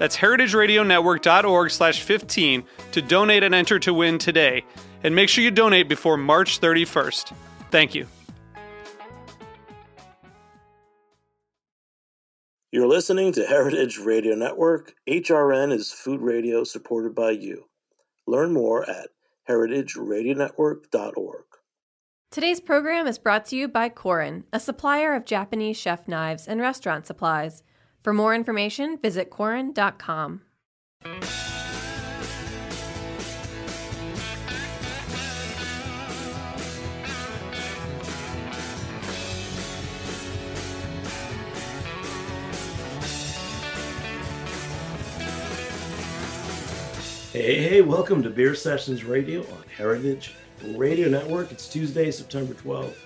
That's heritageradionetwork.org slash 15 to donate and enter to win today. And make sure you donate before March 31st. Thank you. You're listening to Heritage Radio Network. HRN is food radio supported by you. Learn more at heritageradionetwork.org. Today's program is brought to you by Korin, a supplier of Japanese chef knives and restaurant supplies. For more information, visit Korin.com. Hey, hey, welcome to Beer Sessions Radio on Heritage Radio Network. It's Tuesday, September 12th,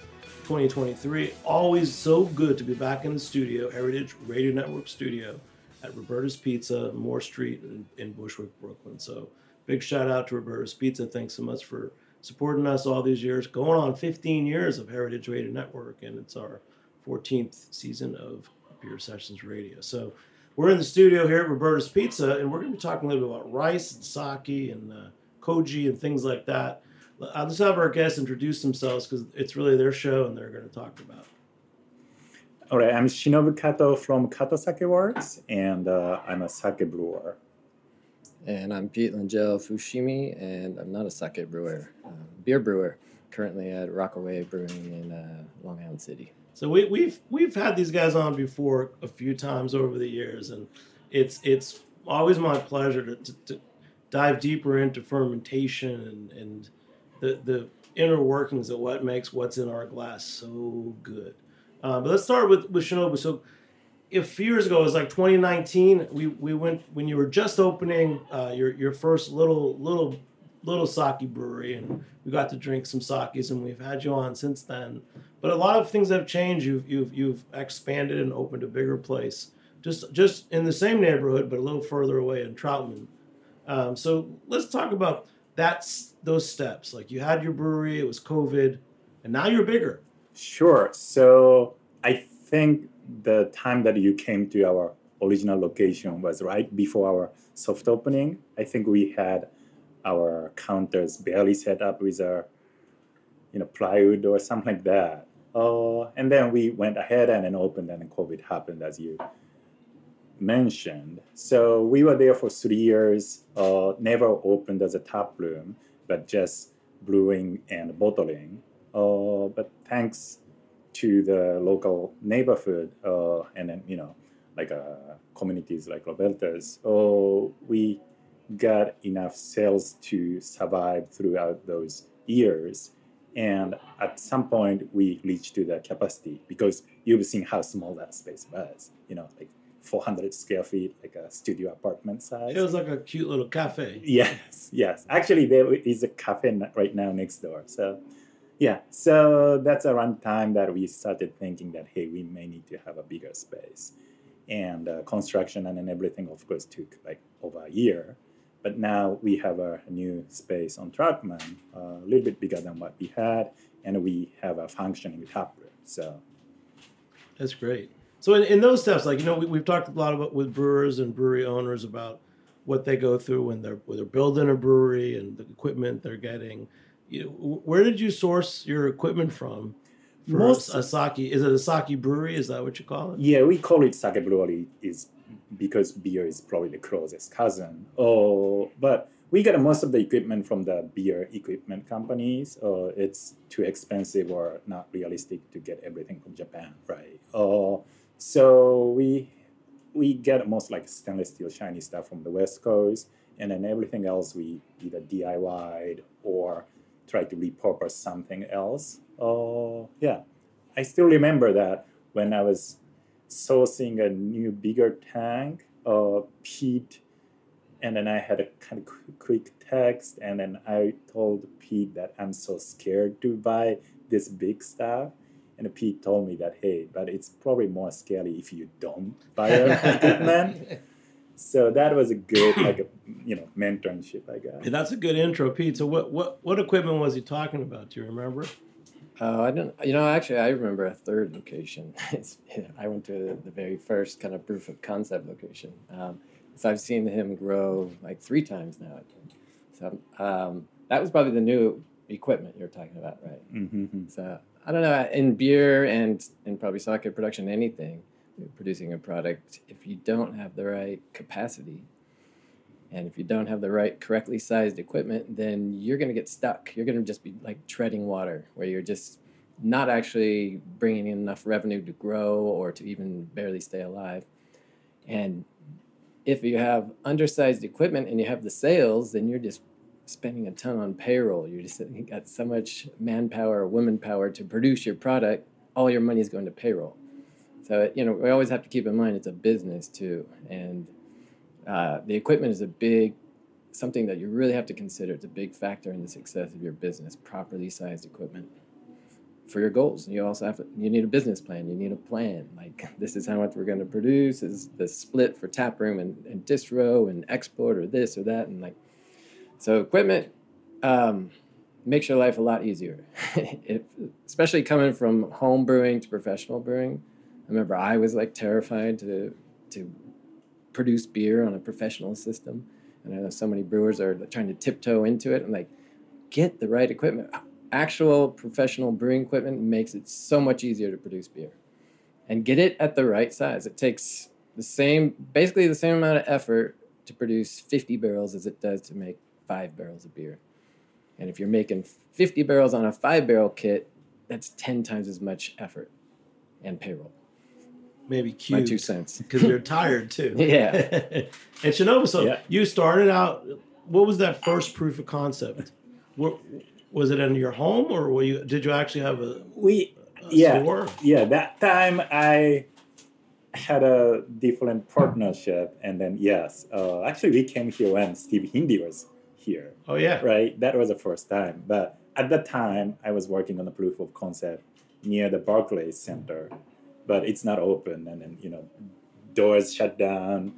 2023. Always so good to be back in the studio, Heritage Radio Network studio at Roberta's Pizza, Moore Street in, in Bushwick, Brooklyn. So big shout out to Roberta's Pizza. Thanks so much for supporting us all these years. Going on 15 years of Heritage Radio Network, and it's our 14th season of Beer Sessions Radio. So we're in the studio here at Roberta's Pizza, and we're going to be talking a little bit about rice and sake and uh, koji and things like that. I'll just have our guests introduce themselves because it's really their show and they're going to talk about. All right, I'm Shinobu Kato from Kato Sake Works, and uh, I'm a sake brewer. And I'm Pete Lengyel Fushimi, and I'm not a sake brewer, uh, beer brewer, currently at Rockaway Brewing in uh, Long Island City. So we, we've we've had these guys on before a few times over the years, and it's it's always my pleasure to, to, to dive deeper into fermentation and, and the the inner workings of what makes what's in our glass so good. Uh, but let's start with with Shinobu. So, a few years ago, it was like 2019. We we went when you were just opening uh, your your first little little little sake brewery, and we got to drink some sakes, and we've had you on since then. But a lot of things have changed. You've you've you've expanded and opened a bigger place, just just in the same neighborhood, but a little further away in Troutman. Um, so let's talk about that's those steps. Like you had your brewery, it was COVID, and now you're bigger. Sure. So I think the time that you came to our original location was right before our soft opening. I think we had our counters barely set up with a you know plywood or something like that. Uh, and then we went ahead and then opened, and then COVID happened, as you mentioned. So we were there for three years, uh, never opened as a tap room, but just brewing and bottling. Uh, but thanks to the local neighborhood uh, and then, you know, like uh, communities like Roberta's, uh, we got enough sales to survive throughout those years. And at some point, we reached to the capacity because you've seen how small that space was. You know, like 400 square feet, like a studio apartment size. It was like a cute little cafe. Yes, yes. Actually, there is a cafe right now next door. So, yeah. So that's around time that we started thinking that hey, we may need to have a bigger space, and uh, construction and then everything, of course, took like over a year. But now we have a new space on Troutman, uh, a little bit bigger than what we had, and we have a functioning tap room. So that's great. So in, in those steps, like you know, we, we've talked a lot about with brewers and brewery owners about what they go through when they're when they're building a brewery and the equipment they're getting. You know, where did you source your equipment from? For Most a, a sake, is it a sake brewery? Is that what you call it? Yeah, we call it sake brewery. Is because beer is probably the closest cousin. Oh, but we get most of the equipment from the beer equipment companies. Uh, it's too expensive or not realistic to get everything from Japan, right? Uh, so we we get most like stainless steel shiny stuff from the West Coast, and then everything else we either DIYed or try to repurpose something else. Uh, yeah, I still remember that when I was sourcing a new bigger tank, uh, Pete, and then I had a kind of quick text, and then I told Pete that I'm so scared to buy this big stuff. And Pete told me that, hey, but it's probably more scary if you don't buy a equipment. so that was a good, like a you know, mentorship I got. Yeah, that's a good intro, Pete. So what what what equipment was he talking about? Do you remember? Oh, I don't. You know, actually, I remember a third location. It's, I went to the very first kind of proof of concept location. Um, so I've seen him grow like three times now. So um, that was probably the new equipment you're talking about, right? Mm-hmm. So I don't know. In beer and in probably sake production, anything, producing a product, if you don't have the right capacity, and if you don't have the right correctly sized equipment, then you're going to get stuck. You're going to just be like treading water, where you're just not actually bringing in enough revenue to grow or to even barely stay alive. And if you have undersized equipment and you have the sales, then you're just spending a ton on payroll. You're just you got so much manpower or woman power to produce your product. All your money is going to payroll. So you know we always have to keep in mind it's a business too, and uh, the equipment is a big something that you really have to consider. It's a big factor in the success of your business. Properly sized equipment for your goals. You also have to, you need a business plan. You need a plan. Like this is how much we're going to produce. This is the split for tap room and, and distro and export or this or that and like so equipment um, makes your life a lot easier. especially coming from home brewing to professional brewing. I remember I was like terrified to to produce beer on a professional system. And I know so many brewers are trying to tiptoe into it and like get the right equipment. Actual professional brewing equipment makes it so much easier to produce beer. And get it at the right size. It takes the same, basically the same amount of effort to produce 50 barrels as it does to make five barrels of beer. And if you're making 50 barrels on a five barrel kit, that's 10 times as much effort and payroll. Maybe My two cents. because you're tired too. Yeah. and Shinobu, so Yeah. you started out. What was that first proof of concept? What, was it in your home, or were you? Did you actually have a, We a Yeah. store? yeah that time I had a different partnership, and then yes, uh, actually we came here when Steve Hindi was here. Oh yeah. right? That was the first time. But at that time, I was working on a proof of concept near the Barclays Center, but it's not open, and then you know, doors shut down,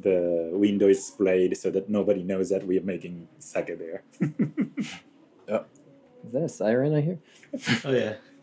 the window is splayed so that nobody knows that we are making sake there. there. Is that a siren I hear? Oh yeah.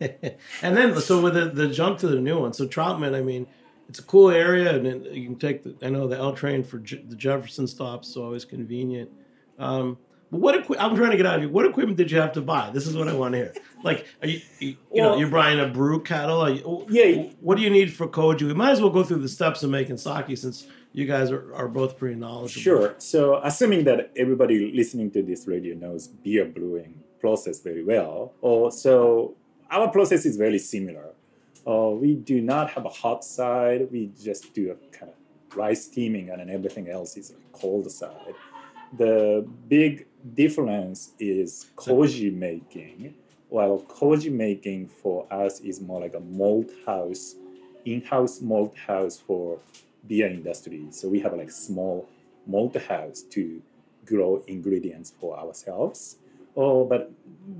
and then so with the, the jump to the new one. So Troutman, I mean, it's a cool area, and then you can take the. I know the L train for Je- the Jefferson stops, so always convenient. Um, but what equi- I'm trying to get out of you. What equipment did you have to buy? This is what I want to hear. Like, are you, you, you know, Well- you're buying a brew kettle. Are you, Yeah. What do you need for koji? We might as well go through the steps of making sake since you guys are, are both pretty knowledgeable. Sure. So, assuming that everybody listening to this radio knows beer brewing process very well, or so our process is very similar. Uh, we do not have a hot side. We just do a kind of rice steaming, and then everything else is a cold side. The big difference is koji making. While koji making for us is more like a malt house, in-house malt house for beer industry. So we have like small malt house to grow ingredients for ourselves. Oh, but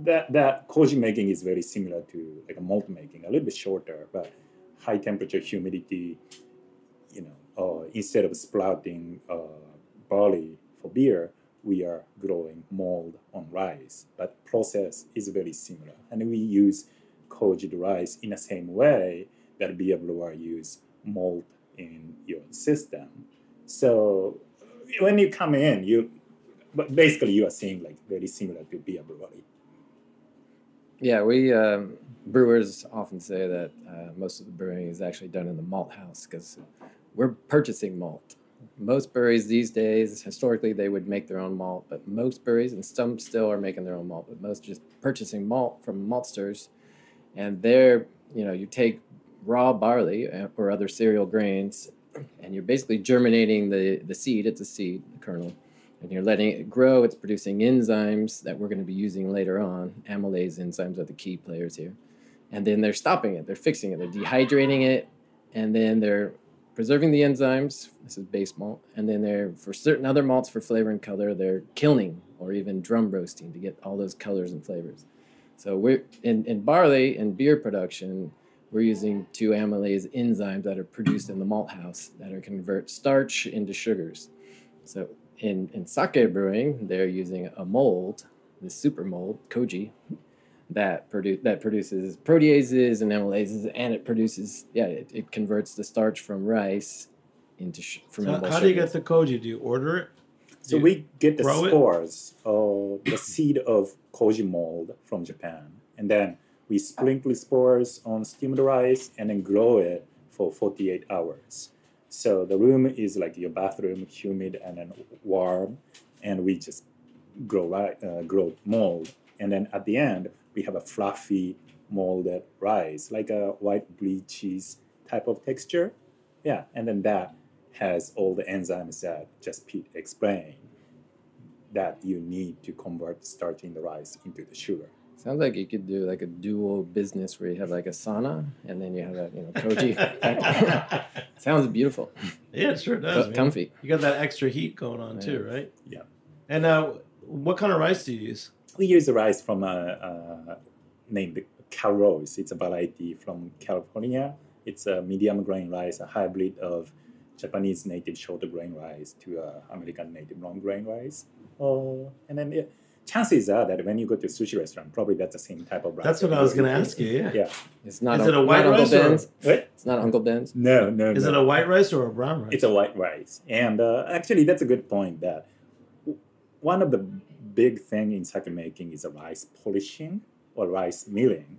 that that koji making is very similar to like a malt making, a little bit shorter, but high temperature, humidity. You know, uh, instead of sprouting uh, barley for beer, we are growing mold on rice. But process is very similar, and we use koji rice in the same way that beer brewer use malt in your system. So when you come in, you basically you are seeing like very similar to beer brewery. Yeah, we um, brewers often say that uh, most of the brewing is actually done in the malt house because we're purchasing malt. Most breweries these days, historically, they would make their own malt, but most breweries, and some still are making their own malt, but most just purchasing malt from maltsters. And they're, you know, you take raw barley uh, or other cereal grains, and you're basically germinating the, the seed, it's a seed, the kernel, and you're letting it grow. It's producing enzymes that we're going to be using later on. Amylase enzymes are the key players here. And then they're stopping it, they're fixing it, they're dehydrating it, and then they're preserving the enzymes. This is base malt, and then they're for certain other malts for flavor and color. They're kilning or even drum roasting to get all those colors and flavors. So we're in, in barley and beer production. We're using two amylase enzymes that are produced in the malt house that are convert starch into sugars. So in, in sake brewing, they're using a mold, the super mold, koji, that produce that produces proteases and amylases, and it produces yeah, it, it converts the starch from rice into sh- So fermentable how do you get the koji? Do you order it? So we get the grow it? spores or the seed of koji mold from Japan, and then we sprinkle spores on steamed rice and then grow it for 48 hours. So the room is like your bathroom, humid and then warm, and we just grow ri- uh, grow mold, and then at the end we have a fluffy molded rice, like a white brie cheese type of texture. Yeah, and then that has all the enzymes that just Pete explained that you need to convert starch in the rice into the sugar. Sounds like you could do like a dual business where you have like a sauna and then you have a you know koji. Sounds beautiful, Yeah, it sure does. but comfy. You got that extra heat going on too, right? Yeah. And uh, what kind of rice do you use? We use the rice from a, uh named Calrose. It's a variety from California. It's a medium grain rice, a hybrid of Japanese native short grain rice to uh, American native long grain rice. Oh, and then yeah, chances are that when you go to a sushi restaurant, probably that's the same type of rice. That's what I was going to ask you. Yeah. Yeah. It's not, Is a, it a white not Uncle rice or- What? It's not Uncle Ben's. No, no, Is no. it a white rice or a brown rice? It's a white rice, and uh, actually, that's a good point. That one of the big thing in sake making is rice polishing or rice milling.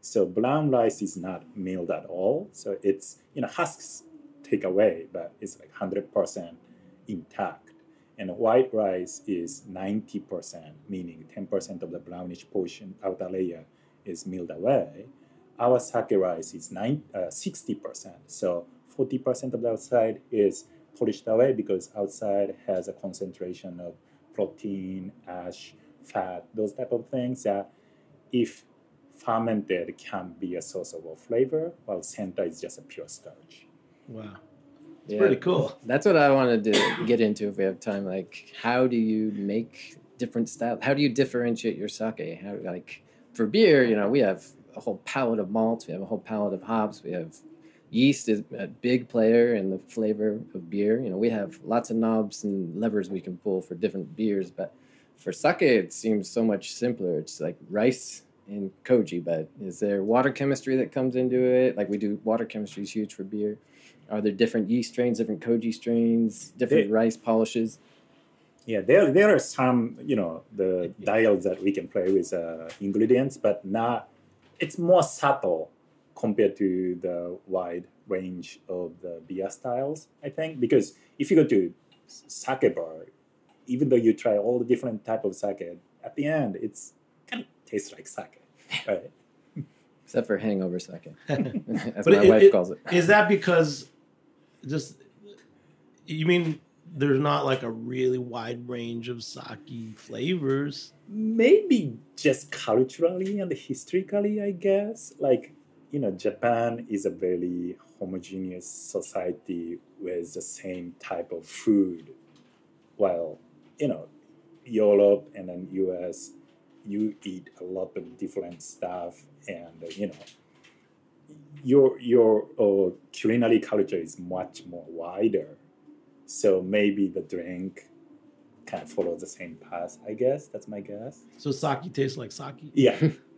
So brown rice is not milled at all. So it's you know husks take away, but it's like hundred percent intact. And white rice is ninety percent, meaning ten percent of the brownish portion outer layer is milled away. Our sake rice is uh, 60%. So 40% of the outside is polished away because outside has a concentration of protein, ash, fat, those type of things that if fermented can be a source of a flavor, while center is just a pure starch. wow. It's Yeah. pretty cool. That's what I wanted to get into if we have time. Like, how do you make different styles? How do you differentiate your sake? How like for beer, you know, we have a whole palette of malts, we have a whole palette of hops, we have yeast is a big player in the flavor of beer. You know, we have lots of knobs and levers we can pull for different beers, but for sake, it seems so much simpler. It's like rice and koji, but is there water chemistry that comes into it? Like we do, water chemistry is huge for beer. Are there different yeast strains, different koji strains, different rice polishes? Yeah, there, there are some, you know, the dials that we can play with uh, ingredients, but not, it's more subtle compared to the wide range of the beer styles, I think. Because if you go to sake bar, even though you try all the different type of sake, at the end, it's kind of tastes like sake, right? Except for hangover sake, as But my it- wife it- calls it. Is that because just you mean there's not like a really wide range of sake flavors? maybe just culturally and historically, I guess. Like, you know, Japan is a very homogeneous society with the same type of food, while, you know, Europe and then US, you eat a lot of different stuff, and uh, you know, your your uh, culinary culture is much more wider. So maybe the drink kind of follows the same path. I guess that's my guess. So sake tastes like sake. Yeah.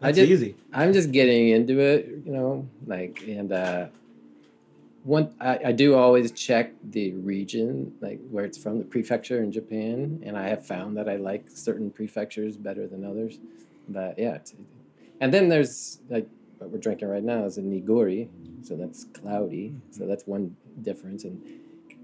That's did- easy. I'm just getting into it, you know, like and uh one I, I do always check the region, like where it's from, the prefecture in Japan, and I have found that I like certain prefectures better than others. But yeah, and then there's like what we're drinking right now is a nigori, so that's cloudy. So that's one difference. And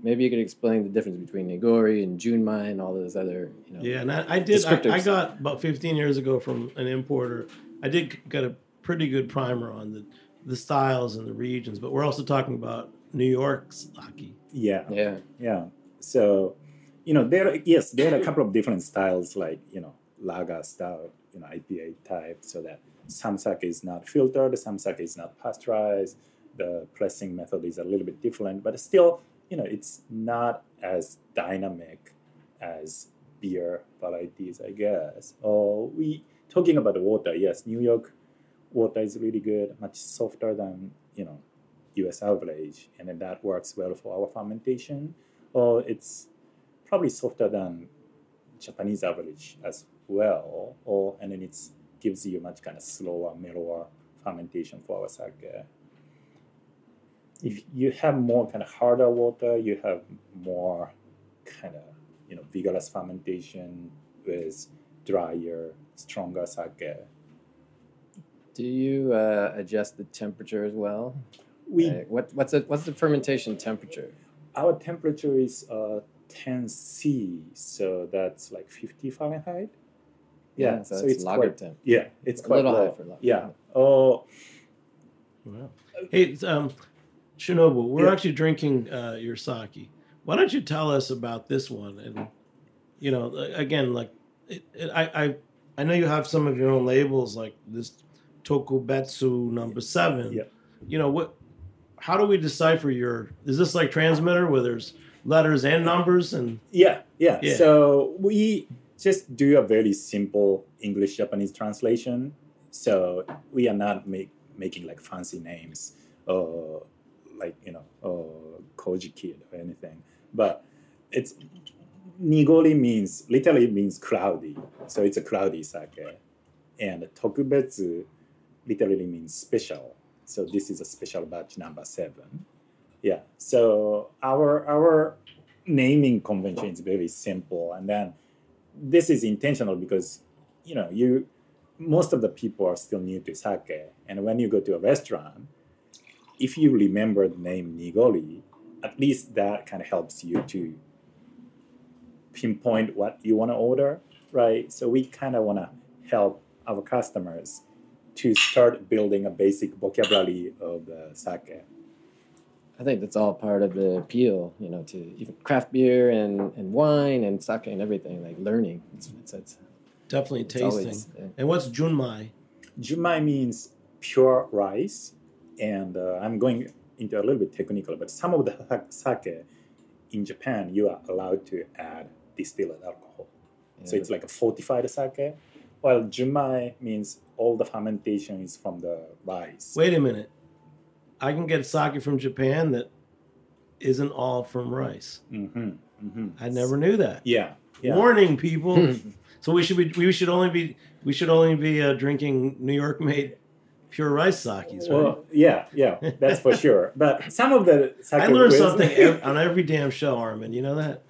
maybe you could explain the difference between Nigori and Junmai and all those other, you know. Yeah, and I, I did. I, I got about 15 years ago from an importer. I did get a pretty good primer on the the styles and the regions, but we're also talking about New York's sake. Yeah. Yeah. Yeah. So, you know, there yes, there are a couple of different styles like, you know, lager style, you know, IPA type, so that some sake is not filtered, some sake is not pasteurized. The pressing method is a little bit different, but still, you know, it's not as dynamic as beer varieties, I guess. Or we talking about the water, yes, New York water is really good, much softer than, you know, US average, and then that works well for our fermentation. Or it's probably softer than Japanese average as well. Or and then it gives you much kind of slower, mellower fermentation for our sake. If you have more kind of harder water, you have more kind of you know vigorous fermentation with drier, stronger sake. Do you uh, adjust the temperature as well? We Like, what what's the what's the fermentation temperature? our temperature is uh, 10 C, so that's like 50 Fahrenheit. Yeah, so, so it's, it's lager quite- temp. Yeah, it's A quite little low. high for lager. Yeah. Oh, Wow. Hey, um, Shinobu, we're Yeah. actually drinking uh, your sake. Why don't you tell us about this one? And you know, again, like it, it, I, I, I know you have some of your own labels, like this Tokubetsu number seven. Yeah. You know what? How do we decipher your? Is this like transmitter where there's letters and numbers and? yeah, yeah, Yeah. So we just do a very simple English Japanese translation. So we are not make, making like fancy names or like you know or Koji Kid or anything, but it's Nigori means literally means cloudy, so it's a cloudy sake, and Tokubetsu literally means special. So this is a special batch number seven. Yeah. So our our naming convention is very simple, and then this is intentional because you know you most of the people are still new to sake, and when you go to a restaurant, if you remember the name Nigori, at least that kind of helps you to pinpoint what you want to order, right? So we kind of want to help our customers to start building a basic vocabulary of the sake. I think that's all part of the appeal, you know, to even craft beer and, and wine and sake and everything, like learning. It's, it's, it's, Definitely it's tasting. always, yeah. And what's Junmai? Junmai means pure rice, and uh, I'm going into a little bit technical, but some of the sake in Japan, you are allowed to add distilled alcohol. So it's like a fortified sake, while Junmai means all the fermentation is from the rice. Wait a minute. I can get sake from Japan that isn't all from rice. Mm-hmm, mm-hmm. I never knew that. Yeah, yeah. Warning, people. so we should be we should only be we should only be uh, drinking New York made pure rice sakes, right? Well, yeah, yeah, that's for sure. But some of the sake I learn something on every damn show, Armin. You know that?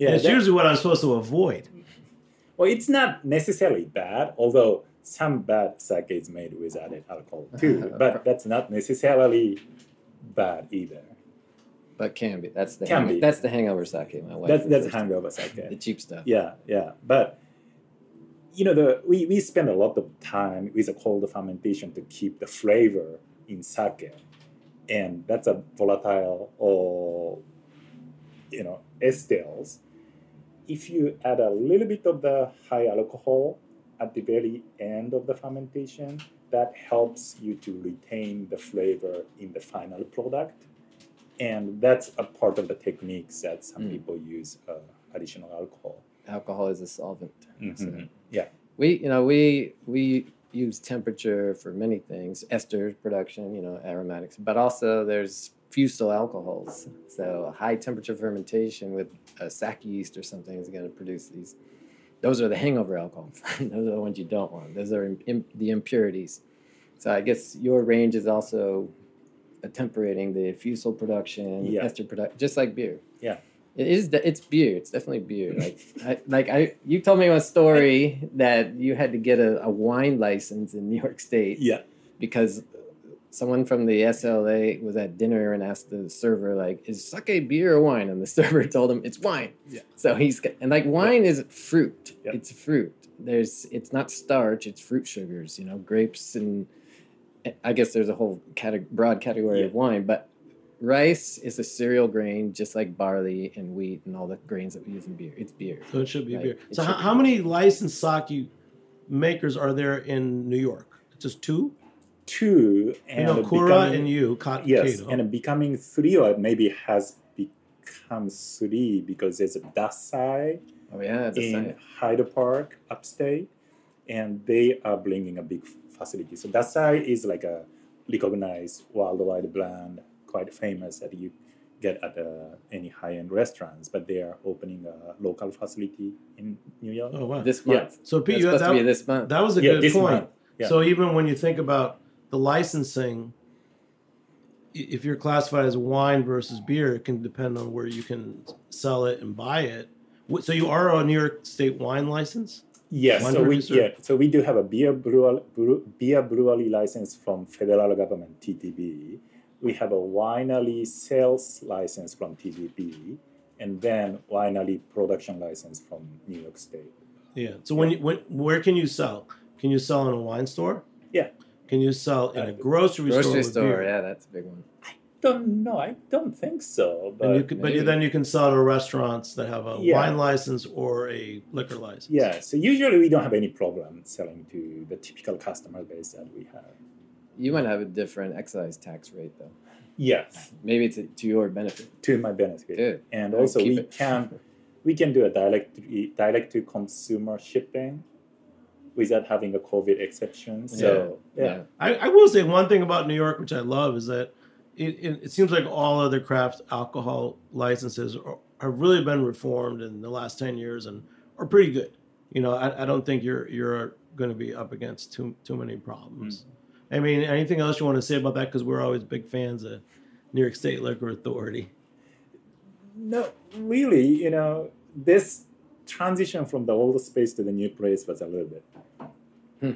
Yeah, and it's that- usually what I'm supposed to avoid. Well, it's not necessarily bad, although some bad sake is made with added alcohol too. but that's not necessarily bad either. but can be. That's the Can hang- be. that's the hangover sake. My wife That's that's refers to. hangover the cheap stuff. Yeah, yeah. But you know, the we, we spend a lot of time with a cold fermentation to keep the flavor in sake, and that's a volatile or you know esters. If you add a little bit of the high alcohol at the very end of the fermentation, that helps you to retain the flavor in the final product. And that's a part of the techniques that some Mm. people use uh, additional alcohol. Alcohol is a solvent. So Mhm. Yeah. we, you know, we we use temperature for many things, ester production, you know, aromatics, but also there's fusel alcohols. So high temperature fermentation with a sake yeast or something is going to produce these. Those are the hangover alcohols. Those are the ones you don't want. Those are im- the impurities. So I guess your range is also attemperating the fusel production, Yeah. ester production, just like beer. Yeah. It is. de- It's beer. It's definitely beer. Like, I, like I, you told me a story that you had to get a, a wine license in New York State Yeah. because someone from the SLA was at dinner and asked the server like, "Is sake beer or wine?" And the server told him it's wine. Yeah. So he's and like wine is fruit. Yeah. It's fruit. There's it's not starch. It's fruit sugars. You know, grapes and I guess there's a whole cate- broad category of wine, but rice is a cereal grain just like barley and wheat and all the grains that we use in beer. It's beer. So it should be Right. beer. It So how, be. how many licensed sake makers are there in New York? Just two? Two You and know, Kura becoming- and you, Ka- Yes, Kato. and becoming three or maybe has become three because there's a Dassai Oh yeah, the in. Hyde Park, upstate, and they are bringing a big facility. So Dassai is like a recognized worldwide brand, quite famous that you get at uh, any high-end restaurants. But they are opening a local facility in New York. oh, wow. This Yeah. month. so Pete, It's you, supposed to be that, this month. that was a Yeah, good this point. month. Yeah. So even when you think about the licensing, if you're classified as wine versus beer, it can depend on where you can sell it and buy it. So you are on New York State wine license? Yes, Wine so we yeah, so we do have a beer brewer, beer brewery license from federal government TTB. We have a winery sales license from TTB, and then winery production license from New York State. Yeah. So when you when where can you sell? Can you sell in a wine store? Yeah. Can you sell in a Uh, grocery, store? Grocery store, beer? yeah, that's a big one. I don't know, I don't think so, but And you can, but you, then you can sell to restaurants that have a Yeah. wine license or a liquor license. yeah. So usually we don't have any problem selling to the typical customer base that we have. You might have a different excise tax rate though. Yes, Maybe it's to your benefit. to my benefit. Good. and also we it. can we can do a direct direct to consumer shipping without having a COVID exception. So yeah, I, I will say one thing about New York, which I love, is that it, it, it seems like all other craft alcohol licenses are, have really been reformed in the last ten years and are pretty good. You know, I, I don't think you're you're going to be up against too too many problems. Hmm. I mean, anything else you want to say about that? Because we're always big fans of New York State Liquor Authority. no, really, you know, this transition from the old space to the new place was a little bit hmm.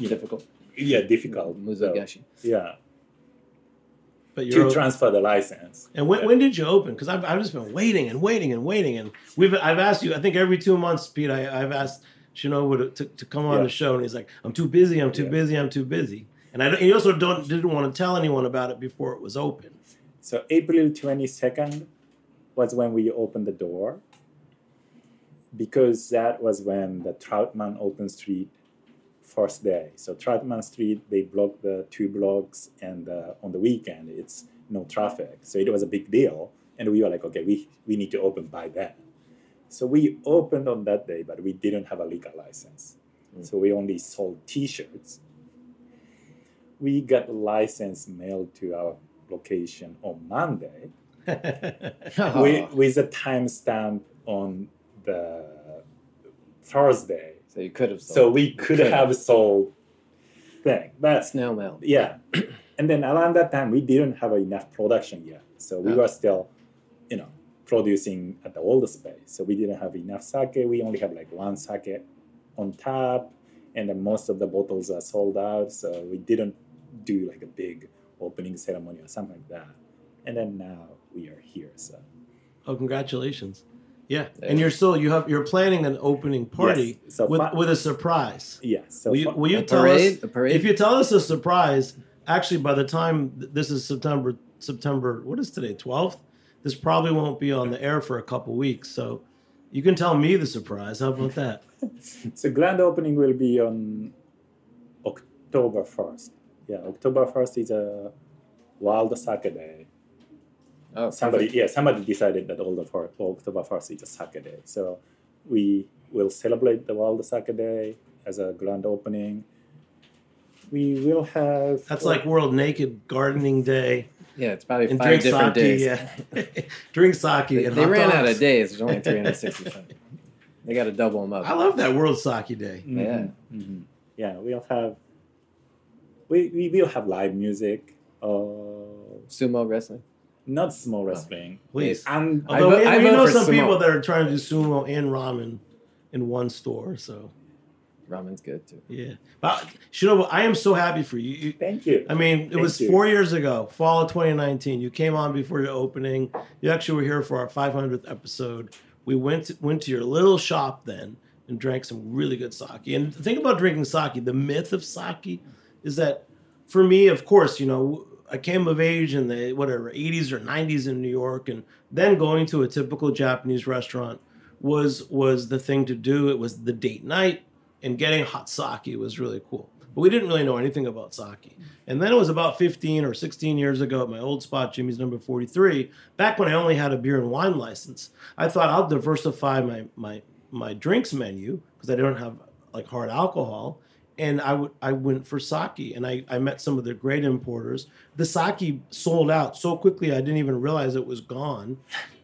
you know, Difficult. yeah difficult. So, yeah, But to you're transfer the license. And when, when did you open? Because I've, I've just been waiting and waiting and waiting, and we've I've asked you. I think every two months, Pete, I, I've asked Shinobu to, to, to come on Yeah. the show, and he's like, "I'm too busy. I'm too Yeah. busy. I'm too busy." And I don't, he also don't didn't want to tell anyone about it before it was open. So April twenty second was when we opened the door. Because that was when the Troutman Open Street first day. So Troutman Street, they blocked the two blocks, and uh, on the weekend it's no traffic. So it was a big deal, and we were like, okay, we we need to open by then. So we opened on that day, but we didn't have a liquor license. So we only sold T-shirts. We got the license mailed to our location on Monday with, with a timestamp on the Thursday. so you could have sold. So we could could. have sold thing. But snail mail. yeah. and then around that time we didn't have enough production yet. So we were still, you know, producing at the old space. So we didn't have enough sake. We only have like one sake on tap and then most of the bottles are sold out. So we didn't do like a big opening ceremony or something like that. And then now we are here. So oh, congratulations! Yeah, and you're still you have you're planning an opening party Yes. So with fi- with a surprise. yeah. So will you, will you tell parade? us parade? if you tell us a surprise? Actually, by the time this is September September what is today twelfth, this probably won't be on the air for a couple weeks. So you can tell me the surprise. How about that? So grand opening will be on October first. Yeah, October first is a World Sake Day. Oh, Somebody, perfect. yeah, somebody decided that all the fir- October first is a Sake Day. So we will celebrate the World Sake Day as a grand opening. We will have. That's like World Naked Gardening Day Yeah, it's probably and five drink different sake. days. Yeah, drink sake. They, and they hot ran out of days. There's only 365. they got to double them up. I love that World Sake Day. Yeah. Mhm. Yeah, we'll have. We, we will have live music. Uh, Sumo wrestling. Not small wrestling. Please. Eh, and Although vote- we, I we know some sumo. people that are trying to do sumo and ramen in one store. So ramen's good too. Yeah, but Shinobu, I am so happy for you. you Thank you. I mean, it Thank was you. four years ago, fall of 2019. You came on before your opening. You actually were here for our 500th episode. We went to, went to your little shop then and drank some really good sake. And think about drinking sake, the myth of sake is that for me, of course, you know, I came of age in the whatever 80s or 90s in New York, and then going to a typical Japanese restaurant was was the thing to do. It was the date night, and getting hot sake was really cool. But we didn't really know anything about sake. And then it was about 15 or 16 years ago at my old spot, Jimmy's number 43, back when I only had a beer and wine license. I thought I'll diversify my my my drinks menu because I don't have like hard alcohol. And I would I went for sake and I, I met some of the great importers. The sake sold out so quickly I didn't even realize it was gone.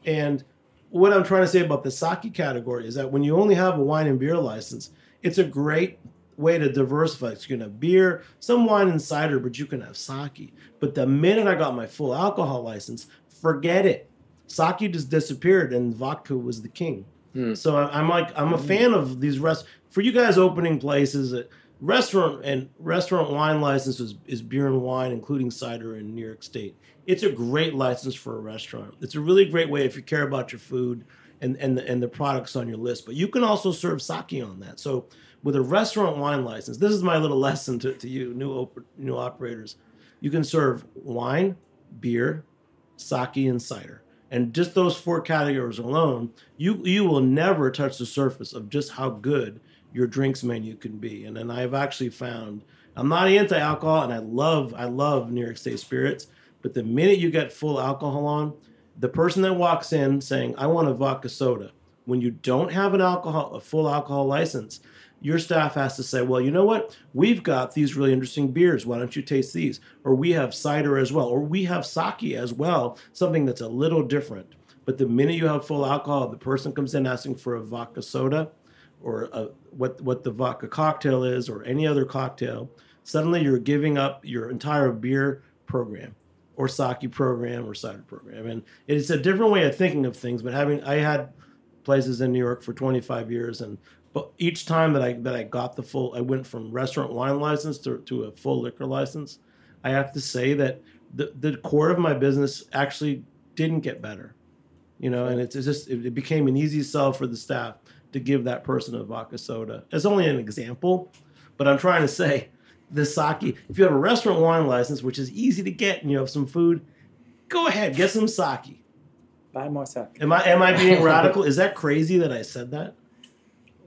And what I'm trying to say about the sake category is that when you only have a wine and beer license, it's a great way to diversify. You can have beer, some wine and cider, but you can have sake. But the minute I got my full alcohol license, forget it. Sake just disappeared, and vodka was the king. Hmm. So I- I'm like, I'm a fan of these rest for you guys opening places. That restaurant and restaurant wine license is, is beer and wine, including cider in New York State. It's a great license for a restaurant. It's a really great way if you care about your food and and the, and the products on your list. But you can also serve sake on that. So with a restaurant wine license, this is my little lesson to, to you new op- new operators. You can serve wine, beer, sake, and cider. And just those four categories alone, you you will never touch the surface of just how good your drinks menu can be. And and I've actually found I'm not anti-alcohol, and I love I love New York State spirits. But the minute you get full alcohol on, the person that walks in saying, "I want a vodka soda," when you don't have an alcohol a full alcohol license, your staff has to say, well, you know what? We've got these really interesting beers. Why don't you taste these? Or we have cider as well. Or we have sake as well, something that's a little different. But the minute you have full alcohol, the person comes in asking for a vodka soda or a, what, what the vodka cocktail is or any other cocktail, suddenly you're giving up your entire beer program or sake program or cider program. And it's a different way of thinking of things. But having, I had places in New York for 25 years and but each time that I that I got the full, I went from restaurant wine license to, to a full liquor license. I have to say that the the core of my business actually didn't get better, you know, and it's, it's just it, it became an easy sell for the staff to give that person a vodka soda. It's only an example, but I'm trying to say the sake. If you have a restaurant wine license, which is easy to get, and you have some food, go ahead get some sake. Buy more sake. Am I am I being radical? Is that crazy that I said that?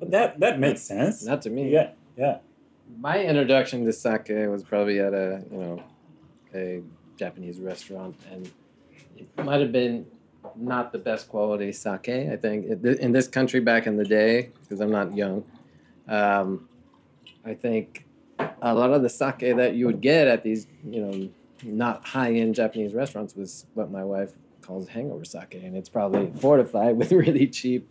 That that makes sense. Not to me. Yeah, yeah. My introduction to sake was probably at a you know a Japanese restaurant, and it might have been not the best quality sake. I think in this country back in the day, because I'm not young, um, I think a lot of the sake that you would get at these you know not high end Japanese restaurants was what my wife calls hangover sake, and it's probably fortified with really cheap.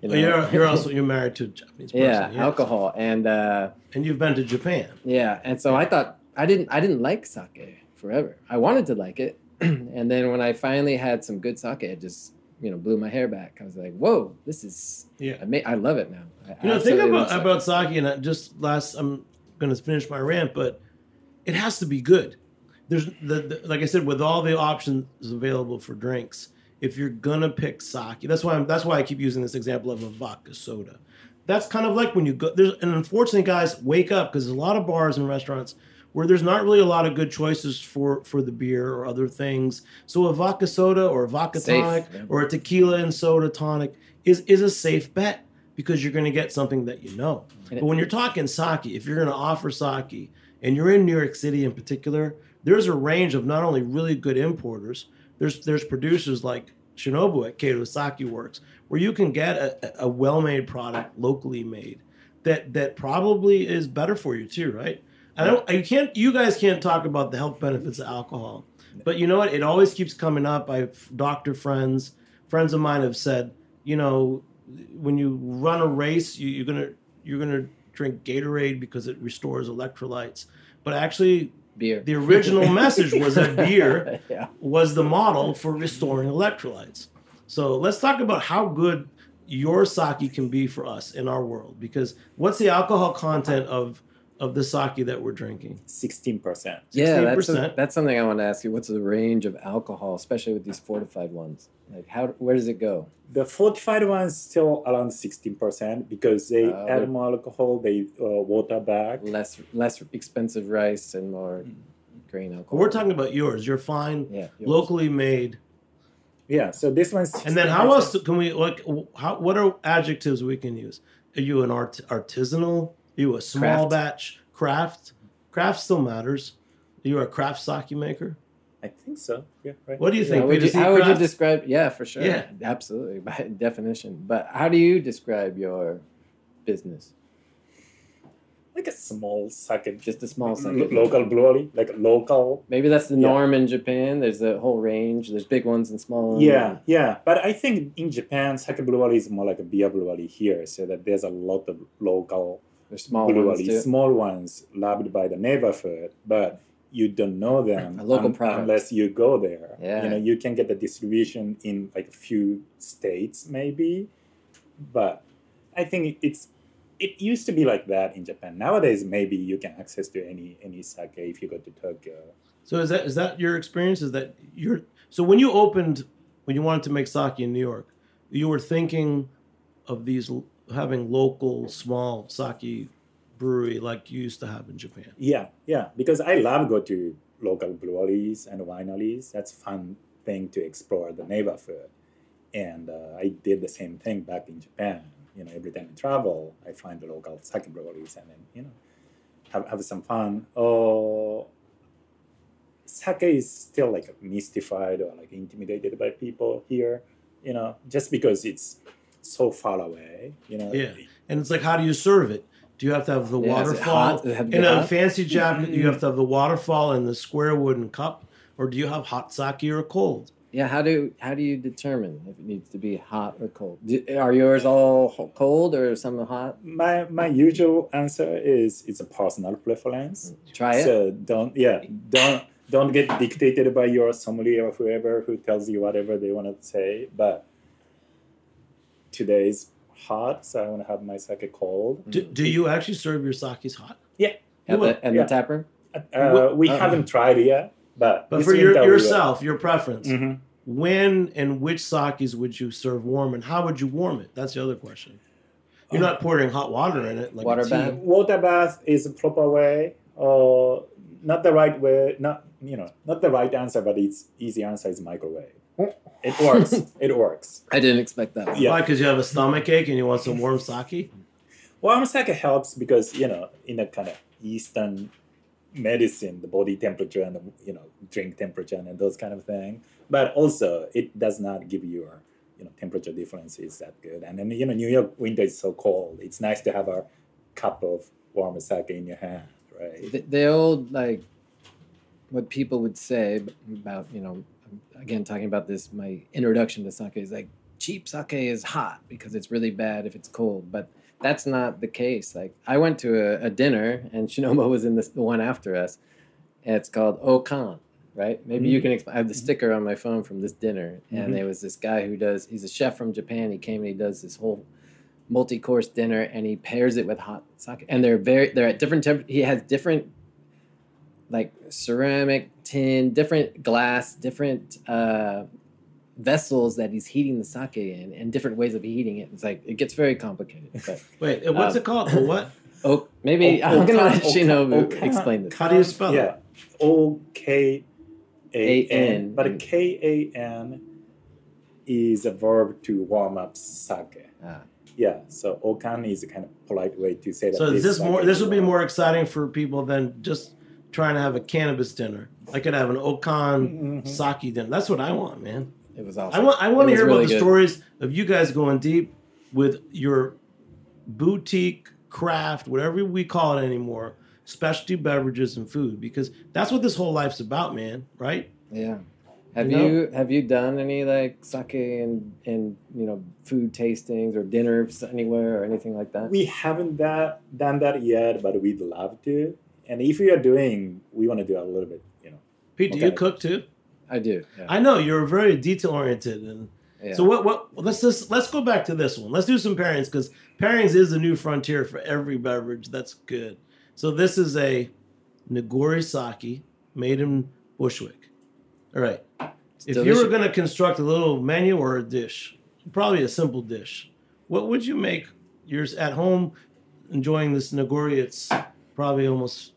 You know, You're, you're also you're married to a Japanese person. yeah, yes. alcohol and. Uh, And you've been to Japan. yeah, and so I thought I didn't I didn't like sake forever. I wanted to like it, and then when I finally had some good sake, it just you know blew my hair back. I was like, whoa, this is Yeah. I, love it now. I You know, think about love about sake, and I just last. I'm going to finish my rant, but it has to be good. There's the, the like I said, with all the options available for drinks, if you're gonna pick sake, that's why I'm, that's why I keep using this example of a vodka soda. That's kind of like when you go there's and unfortunately, guys, wake up because there's a lot of bars and restaurants where there's not really a lot of good choices for for the beer or other things. So a vodka soda or a vodka Safe, tonic yeah. or a tequila and soda tonic is is a safe bet because you're going to get something that you know. But when you're talking sake, if you're going to offer sake and you're in New York City in particular, there's a range of not only really good importers, there's there's producers like Shinobu at Kato Sake Works where you can get a, a well-made product locally made that that probably is better for you too, right? I don't you can't you guys can't talk about the health benefits of alcohol. But you know what? It always keeps coming up. I doctor friends, friends of mine have said, you know, when you run a race, you, you're gonna you're gonna drink Gatorade because it restores electrolytes. But actually, beer. the original message was that beer yeah. was the model for restoring electrolytes. So let's talk about how good your sake can be for us in our world? Because what's the alcohol content of of the sake that we're drinking? Sixteen percent. Yeah, that's, a, that's something I want to ask you. What's the range of alcohol, especially with these fortified ones? Like, how where does it go? The fortified one's still around sixteen percent because they Uh, add more alcohol. They uh, water back. Less less expensive rice and more grain alcohol. We're talking about yours. You're fine, yeah, yours. locally made. Yeah. So this one's. And then how else can we like? How what are adjectives we can use? Are you an art artisanal? Are you a small Craft. batch craft? Craft still matters. You are a craft sake maker? I think so. Yeah. Right. What do you How think? would you, See how would you describe? Yeah, for sure. Yeah. absolutely by definition. But how do you describe your business? Like a small sake. Just a small lo- second. local brewery, like local. Maybe that's the Yeah. norm in Japan. There's a whole range. There's big ones and small ones. Yeah, yeah. But I think in Japan, sake brewery is more like a beer brewery here, so that there's a lot of local There's small ones too. small ones loved by the neighborhood, but you don't know them A local un- product. unless you go there. Yeah. You know, you can get the distribution in like a few states maybe, but I think it's it used to be like that in Japan. Nowadays, maybe you can access to any any sake if you go to Tokyo. So is that is that your experience? Is that your so when you opened when you wanted to make sake in New York, you were thinking of these l- having local small sake brewery like you used to have in Japan. Yeah, yeah, because I love go to local breweries and wineries. That's fun thing to explore the neighborhood, and uh, I did the same thing back in Japan. You know, every time I travel, I find the local sake breweries and then you know have have some fun. Oh, sake is still like mystified or like intimidated by people here. You know, just because it's so far away. You know, Yeah. And it's like how do you serve it? Do you have to have the Yeah, is waterfall hot? Does it have to be in a hot? fancy Japanese? Mm-hmm. You have to have the waterfall in the square wooden cup, or do you have hot sake or cold? Yeah, how do how do you determine if it needs to be hot or cold? Do, are yours all cold or some hot? my my usual answer is it's a personal preference. Mm. Try it. So don't yeah don't don't get dictated by your sommelier or whoever who tells you whatever they want to say. But today's hot, so I want to have my sake cold. Do, do you actually serve your sakes hot? At You the, at Yeah. the tap room. Uh, we Uh-uh. haven't tried it yet, but But for your, winter we will. yourself, your preference, Mhm. when and which sakes would you serve warm, and how would you warm it? That's the other question. You're not pouring hot water in it like Water a bath? water bath is a proper way, or not the right way. Not you know not the right answer, but it's easy answer is microwave. It works. it works. I didn't expect that. One. Yeah. Why? Because you have a stomach ache and you want some warm sake. Warm sake helps because you know in a kind of Eastern medicine, the body temperature and the you know drink temperature and those kind of thing. But also, it does not give you a you know temperature difference is that good. And then you know New York winter is so cold. It's nice to have a cup of warm sake in your hand, right? The, the old like what people would say about you know again talking about this my introduction to sake is like cheap sake is hot because it's really bad if it's cold but that's not the case. Like i went to a, a dinner and Shinobu was in this the one after us. And it's called okan right? Maybe you can explain i have the sticker on my phone from this dinner and Mhm. there was this guy who does he's a chef from japan. He came and he does this whole multi-course dinner and he pairs it with hot sake. And they're very they're at different temp he has different like ceramic tin different glass different uh vessels that he's heating the sake in and different ways of heating it it's like it gets very complicated but Wait, uh, what's Um, it called? Oh, what? oh maybe O- i'm gonna okan- let shinobu okan- explain this How do you spell Yeah, it? O K A A-N. N. But K A N is a verb to warm up sake. Ah. Yeah, so okan is a kind of polite way to say that. So is this sake more? This would be more exciting for people than just trying to have a cannabis dinner. I could have an Okan Mhm. sake dinner. That's what I want, man. it was I awesome want. I want to hear really about the good. stories of you guys going deep with your boutique craft, whatever we call it anymore, specialty beverages and food, because that's what this whole life's about, man. Right? yeah have You you, have you done any like sake and and you know food tastings or dinners anywhere or anything like that We haven't that done that yet, but we'd love to. And if we are doing, we want to do a little bit, you know. Pete, do you cook too? i do yeah. I know you're very detail oriented, and Yeah. So what? What? Let's just let's go back to this one. Let's do some pairings because pairings is the new frontier for every beverage. That's good. So this is a Nigori sake made in Bushwick. All right. if you were going to construct a little menu or a dish, probably a simple dish, what would you make? Yours at home, enjoying this Nigori. It's probably almost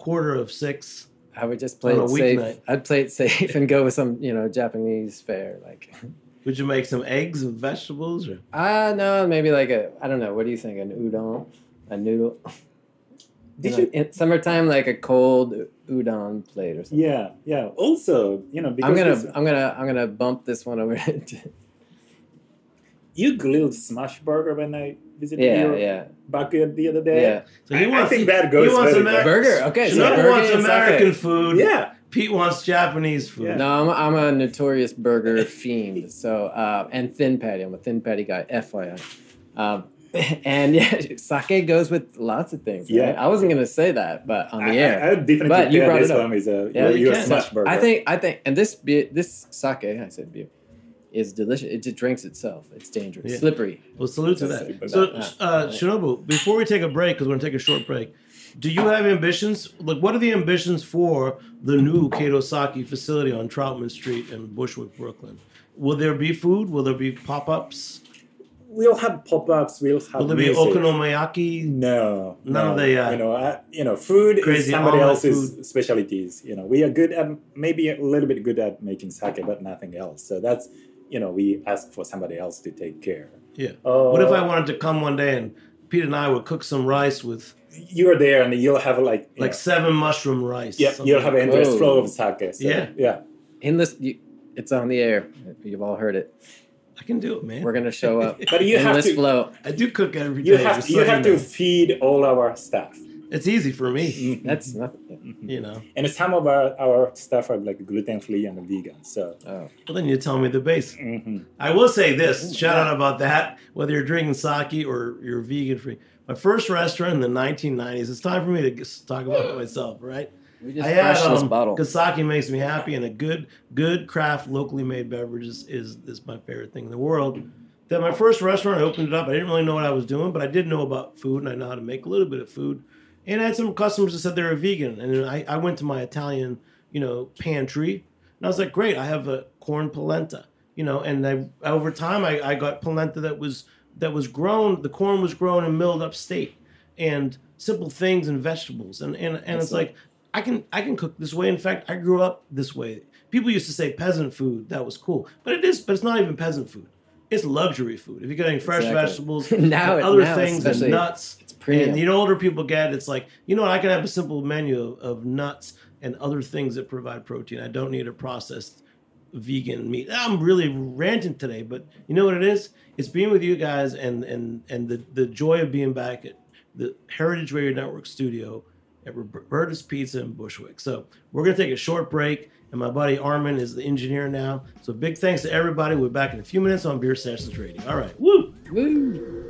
quarter of six. I would just play on a it safe. weeknight. I'd play it safe and go with some, you know, Japanese fare. Like, Would you make some eggs and vegetables? Or ah, no, maybe like a, I don't know. What do you think? An udon, a noodle. Did You know, you- in summertime like a cold udon plate or something? Yeah, yeah. Also, you know, because I'm gonna, this- I'm gonna, I'm gonna bump this one over. you grilled smash burger when I visited yeah, your yeah, backyard the other day. yeah. so he I- I think he- that goes he wants very Ameri- Burger. Okay, so burger wants American sake. food. Yeah. Pete wants Japanese food. Yeah. No, I'm a, I'm a notorious burger fiend. So uh, and thin patty. I'm a thin patty guy. FYI. Um, and yeah, sake goes with lots of things. Yeah. Right? I wasn't gonna say that, but on the I, air. I, I would definitely But you brought this it up. one with a Yeah, your, you your can. smash burger. I think I think and this beer, this sake, I said beer, is delicious. It just drinks itself. It's dangerous, Yeah. slippery. Well, salute to that. So, bad. uh, Shinobu, before we take a break, because we're going to take a short break, do you have ambitions? Like, what are the ambitions for the new Kato Sake facility on Troutman Street in Bushwick, Brooklyn? Will there be food? Will there be pop ups? we'll have pop-ups. We'll have Will there be okonomiyaki? No, None no. of the, uh, you know, I, you know, food crazy is somebody else's food. specialties. You know, we are good at maybe a little bit good at making sake, but nothing else. So that's you know, we ask for somebody else to take care. Yeah. Uh, What if I wanted to come one day and Pete and I would cook some rice with You're there, and you'll have like you like know, seven mushroom rice? yeah, you'll have an endless Whoa. flow of sake. So, Yeah. yeah. Endless. You, it's on the air. You've all heard it. I can do it, man. We're gonna show up. But you have to flow. I do cook every day. you have just you have to feed all our staff. It's easy for me. That's you know. and some of our, our staff are like gluten free and vegan. So Oh, Well, then you tell me the base. mhm. I will say this shout out about that, whether you're drinking sake or you're vegan free. My first restaurant in the 1990s, it's time for me to talk about myself, right? we just I had crushed this um, bottle. because sake makes me happy, and a good, good craft, locally made beverage is, is, is my favorite thing in the world. Then my first restaurant, I opened it up. I didn't really know what I was doing, but I did know about food, and I know how to make a little bit of food. And I had some customers that said they were vegan, and then I, I went to my Italian, you know, pantry, and I was like, great, I have a corn polenta, you know, and I over time I, I got polenta that was that was grown, the corn was grown and milled upstate, and simple things and vegetables, and and, and it's like I can I can cook this way. In fact, I grew up this way. People used to say peasant food, that was cool, but it is, but it's not even peasant food. It's luxury food. If you're getting fresh Exactly. vegetables, Now other now things and nuts, premium. and the older people get, it's like, you know what, I can have a simple menu of, nuts and other things that provide protein. I don't need a processed vegan meat. I'm really ranting today, but you know what it is? It's being with you guys and and and the, the joy of being back at the Heritage Radio Network studio at Roberta's Pizza in Bushwick. So we're gonna take a short break, and my buddy Armin is the engineer now. So big thanks to everybody. We're back in a few minutes on Beer Sessions Radio. All right, woo! Woo.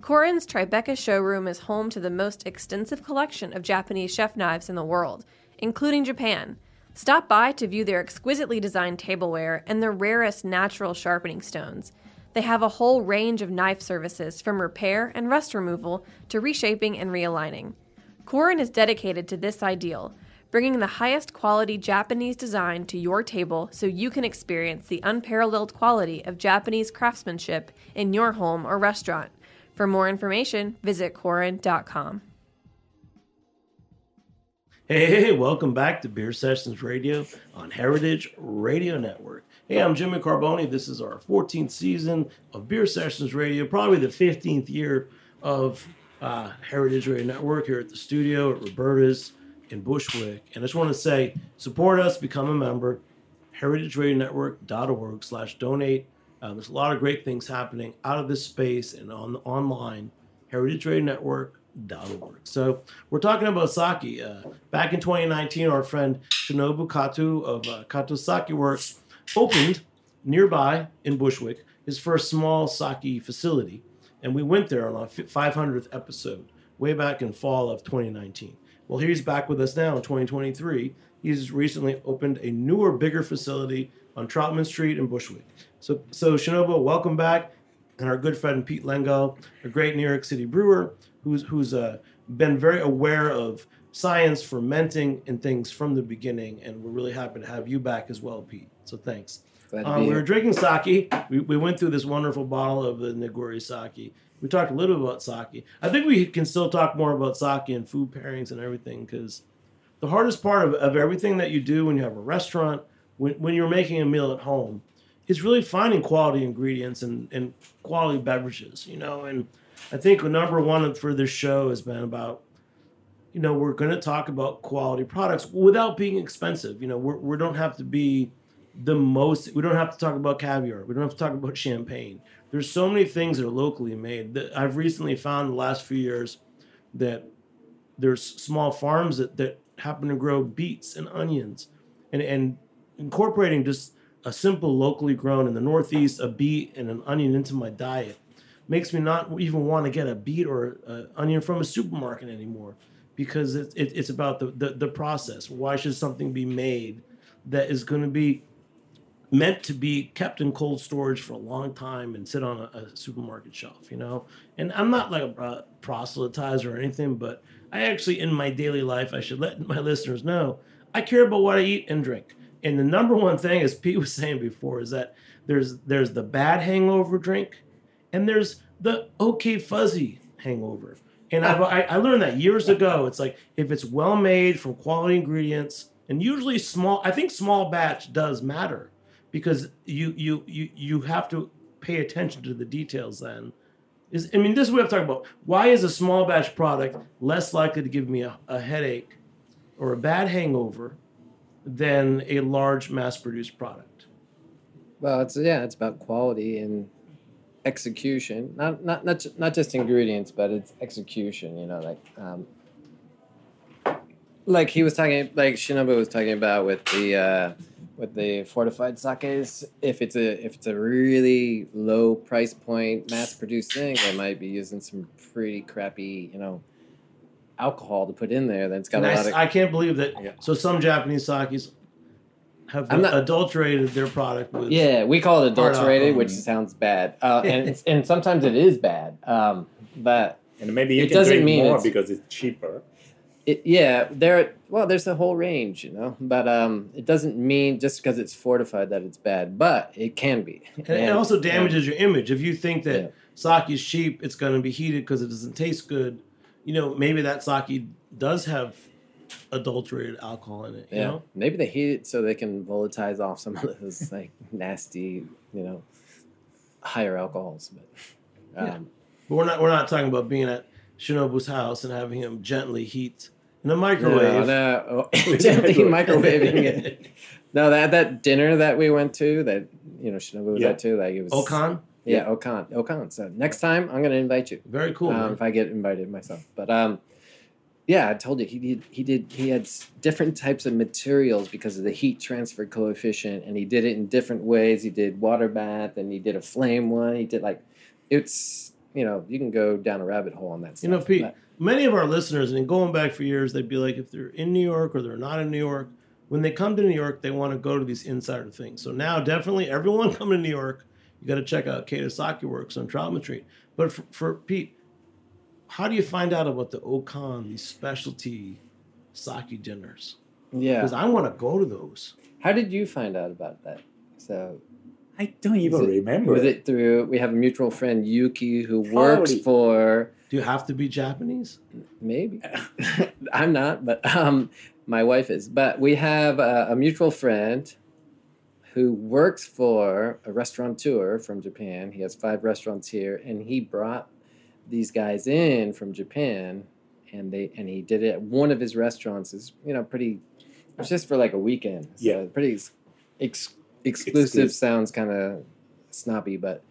Korin's Tribeca showroom is home to the most extensive collection of Japanese chef knives in the world, including Japan. Stop by to view their exquisitely designed tableware and the rarest natural sharpening stones. They have a whole range of knife services from repair and rust removal to reshaping and realigning. Korin is dedicated to this ideal, bringing the highest quality Japanese design to your table so you can experience the unparalleled quality of Japanese craftsmanship in your home or restaurant. For more information, visit Korin.com. Hey, hey, hey, welcome back to Beer Sessions Radio on Heritage Radio Network. Hey, I'm Jimmy Carboni. This is our 14th season of Beer Sessions Radio, probably the 15th year of uh, Heritage Radio Network here at the studio at Roberta's in Bushwick. And I just want to say, support us, become a member, heritageradionetwork.org slash donate. Um, there's a lot of great things happening out of this space and on the online, heritageradionetwork.org. So we're talking about sake. Uh, back in 2019, our friend Shinobu Kato of uh, Kato Sake Works opened nearby in Bushwick his first small sake facility, and we went there on our 500th episode way back in fall of 2019. Well, here he's back with us now in 2023. He's recently opened a newer, bigger facility on Troutman Street in Bushwick. So, so Shinobu, welcome back, and our good friend Pete Lengyel, a great New York City brewer who's who's uh, been very aware of science, fermenting, and things from the beginning. And we're really happy to have you back as well, Pete. So thanks. Um, we were drinking sake. We, we went through this wonderful bottle of the Nigori sake. We talked a little bit about sake. I think we can still talk more about sake and food pairings and everything because the hardest part of, of everything that you do when you have a restaurant, when, when you're making a meal at home, is really finding quality ingredients and, and quality beverages, you know. And I think number one for this show has been about you know, we're going to talk about quality products without being expensive. You know, we're, we don't have to be the most, we don't have to talk about caviar. We don't have to talk about champagne. There's so many things that are locally made that I've recently found in the last few years that there's small farms that, that happen to grow beets and onions and, and incorporating just a simple locally grown in the Northeast, a beet and an onion into my diet makes me not even want to get a beet or an onion from a supermarket anymore because it's it, it's about the, the the process. Why should something be made that is going to be meant to be kept in cold storage for a long time and sit on a, a supermarket shelf? You know, and I'm not like a uh, proselytizer or anything, but I actually in my daily life I should let my listeners know I care about what I eat and drink. And the number one thing, as Pete was saying before, is that there's there's the bad hangover drink, and there's the okay fuzzy hangover. And I've, I, I learned that years ago. It's like if it's well made from quality ingredients, and usually small. I think small batch does matter because you you you you have to pay attention to the details. Then is I mean this is what I'm talking about. Why is a small batch product less likely to give me a, a headache or a bad hangover than a large mass produced product? Well, it's yeah, it's about quality and execution. Not not not not just ingredients, but it's execution. You know, like um, like he was talking, like Shinobu was talking about with the uh, with the fortified sakes. If it's a if it's a really low price point, mass produced thing, they might be using some pretty crappy, you know, alcohol to put in there. That's got And a I, lot of I can't believe that. Yeah. So some Japanese sakis have not- adulterated their product with. Yeah, we call it adulterated, which sounds bad, uh, and it's, and sometimes it is bad. Um, but And maybe you It can doesn't drink mean more it's- because it's cheaper. it, yeah, there. Well, there's a whole range, you know. But um, it doesn't mean just because it's fortified that it's bad, but it can be. And it also damages your image. If you think that Yeah. sake is cheap, it's going to be heated because it doesn't taste good. You know, maybe that sake does have adulterated alcohol in it. You Yeah, know, maybe they heat it so they can volatilize off some of those like nasty, you know, higher alcohols. But Yeah. um, but we're not we're not talking about being at Shinobu's house and having him gently heat in a microwave. No, no. Oh, gently microwaving it. No, that that dinner that we went to, that you know, Shinobu was Yeah. at too. Like it was Okan, Yeah, Okan. Okan. So next time I'm gonna invite you. very cool. um, if I get invited myself. But um, yeah, I told you he did. He did. He had different types of materials because of the heat transfer coefficient, and he did it in different ways. He did water bath, and he did a flame one. He did like, it's you know you can go down a rabbit hole on that. Stuff. You know, Pete, But- many of our listeners, and going back for years, they'd be like, if they're in New York or they're not in New York, when they come to New York, they want to go to these insider things. So now, definitely, everyone coming to New York, you got to check out Kato Sake Works on Troutman Street. But for, for Pete, how do you find out about the Okan, these specialty sake dinners? yeah. Because I want to go to those. How did you find out about that? So I don't even Was it- remember. was it through? We have a mutual friend Yuki who works for Do you have to be Japanese? Maybe. I'm not, but um, my wife is. But we have a, a mutual friend who works for a restaurateur from Japan. He has five restaurants here, and he brought these guys in from Japan, and they and he did it at one of his restaurants. Is you know pretty. It was just for like a weekend. So Yeah. Pretty ex, ex, exclusive Exclusive. sounds kind of snobby, but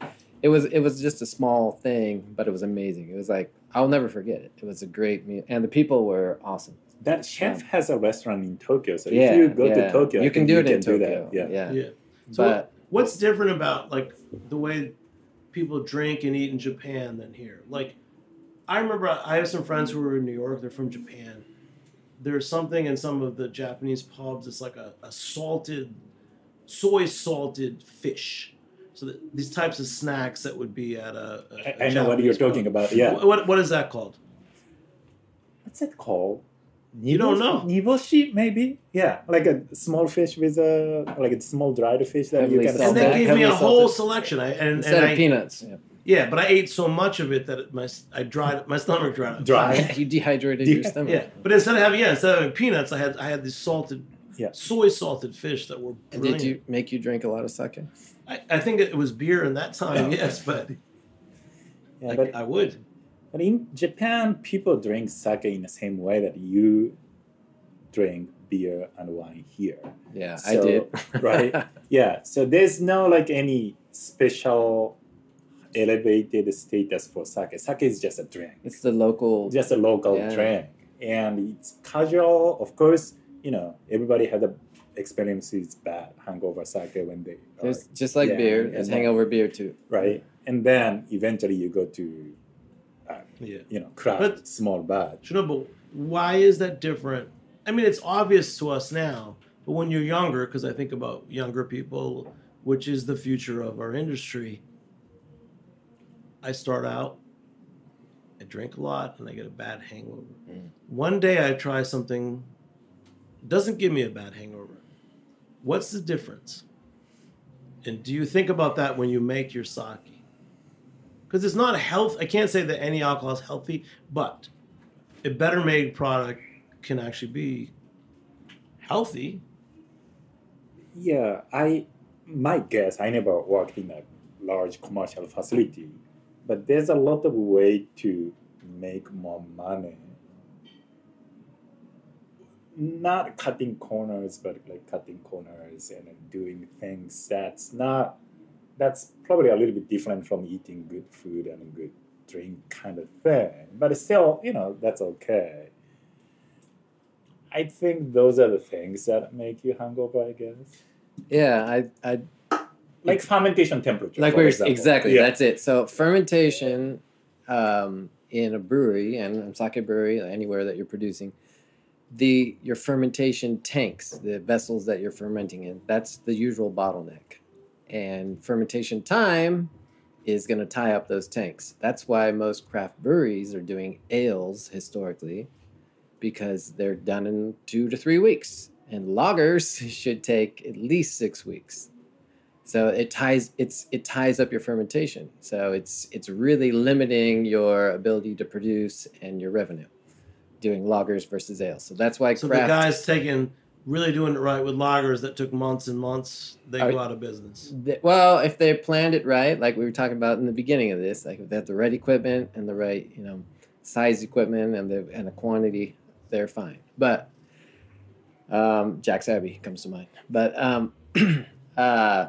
it was it was just a small thing, but it was amazing. It was like I'll never forget it. It was a great meal, and the people were awesome. That chef has a restaurant in Tokyo, so yeah, if you go yeah. to Tokyo, you can think do it in can do Tokyo. that. Yeah. yeah. Yeah. So But what's different about like the way people drink and eat in Japan than here? Like, I remember I have some friends who are in New York. They're from Japan. There's something in some of the Japanese pubs. It's like a, a salted, soy salted fish. So that, these types of snacks that would be at a. a I, I know what you're Japanese talking about. Yeah. What, what what is that called? What's it called? You don't know. Niboshi, maybe? Yeah, like a small fish with a like a small dried fish that Heavily you can And they That gave me a heavily whole salted. selection. I and, instead and of I, peanuts, yeah. yeah, but I ate so much of it that it, my I dried my stomach dried up. Dry. you dehydrated Yeah. your stomach. Yeah, but instead of having yeah, instead of having peanuts, I had I had these salted, Yeah. soy salted fish that were And did you make you drink a lot of sake? I, I think it was beer in that time, yes, but Yeah, like, but I would. But in Japan, people drink sake in the same way that you drink beer and wine here. Yeah, I did. right? Yeah. So there's no like any special elevated status for sake. Sake is just a drink, it's the local. just a local Yeah. drink, and it's casual. Of course, you know everybody had a experience with bad hangover sake when they are, just like Yeah, beer. and There's hangover beer too. right, and then eventually you go to Yeah. you know craft But- small batch. Sure, but why is that different? I mean, it's obvious to us now, but when you're younger, because I think about younger people, which is the future of our industry. I start out, I drink a lot, and I get a bad hangover. Mm. One day I try something, doesn't give me a bad hangover. What's the difference? And do you think about that when you make your sake? Because it's not health. I can't say that any alcohol is healthy, but a better made product can actually be healthy. Yeah, I my guess. I never worked in a large commercial facility, but there's a lot of way to make more money. Not cutting corners, but like cutting corners and doing things that's not. That's probably a little bit different from eating good food and good drink kind of thing, but still, you know, that's okay. I think those are the things that make you hungover, I guess. Yeah, I, I like fermentation temperature. like were example. exactly Yeah. that's it. So fermentation um, in a brewery and sake brewery, anywhere that you're producing, the your fermentation tanks, the vessels that you're fermenting in, that's the usual bottleneck, and fermentation time is going to tie up those tanks. That's why most craft breweries are doing ales historically, because they're done in two to three weeks, and lagers should take at least six weeks. So it ties it's it ties up your fermentation. So it's it's really limiting your ability to produce and your revenue, doing lagers versus ales. So that's why So craft. the guys taking really doing it right with lagers that took months and months, they Are- go out of business. Th- well, if they planned it right, like we were talking about in the beginning of this, like if they have the right equipment and the right, you know, size equipment and the and the quantity, they're fine. But um, Jack's Abby comes to mind. But um, uh,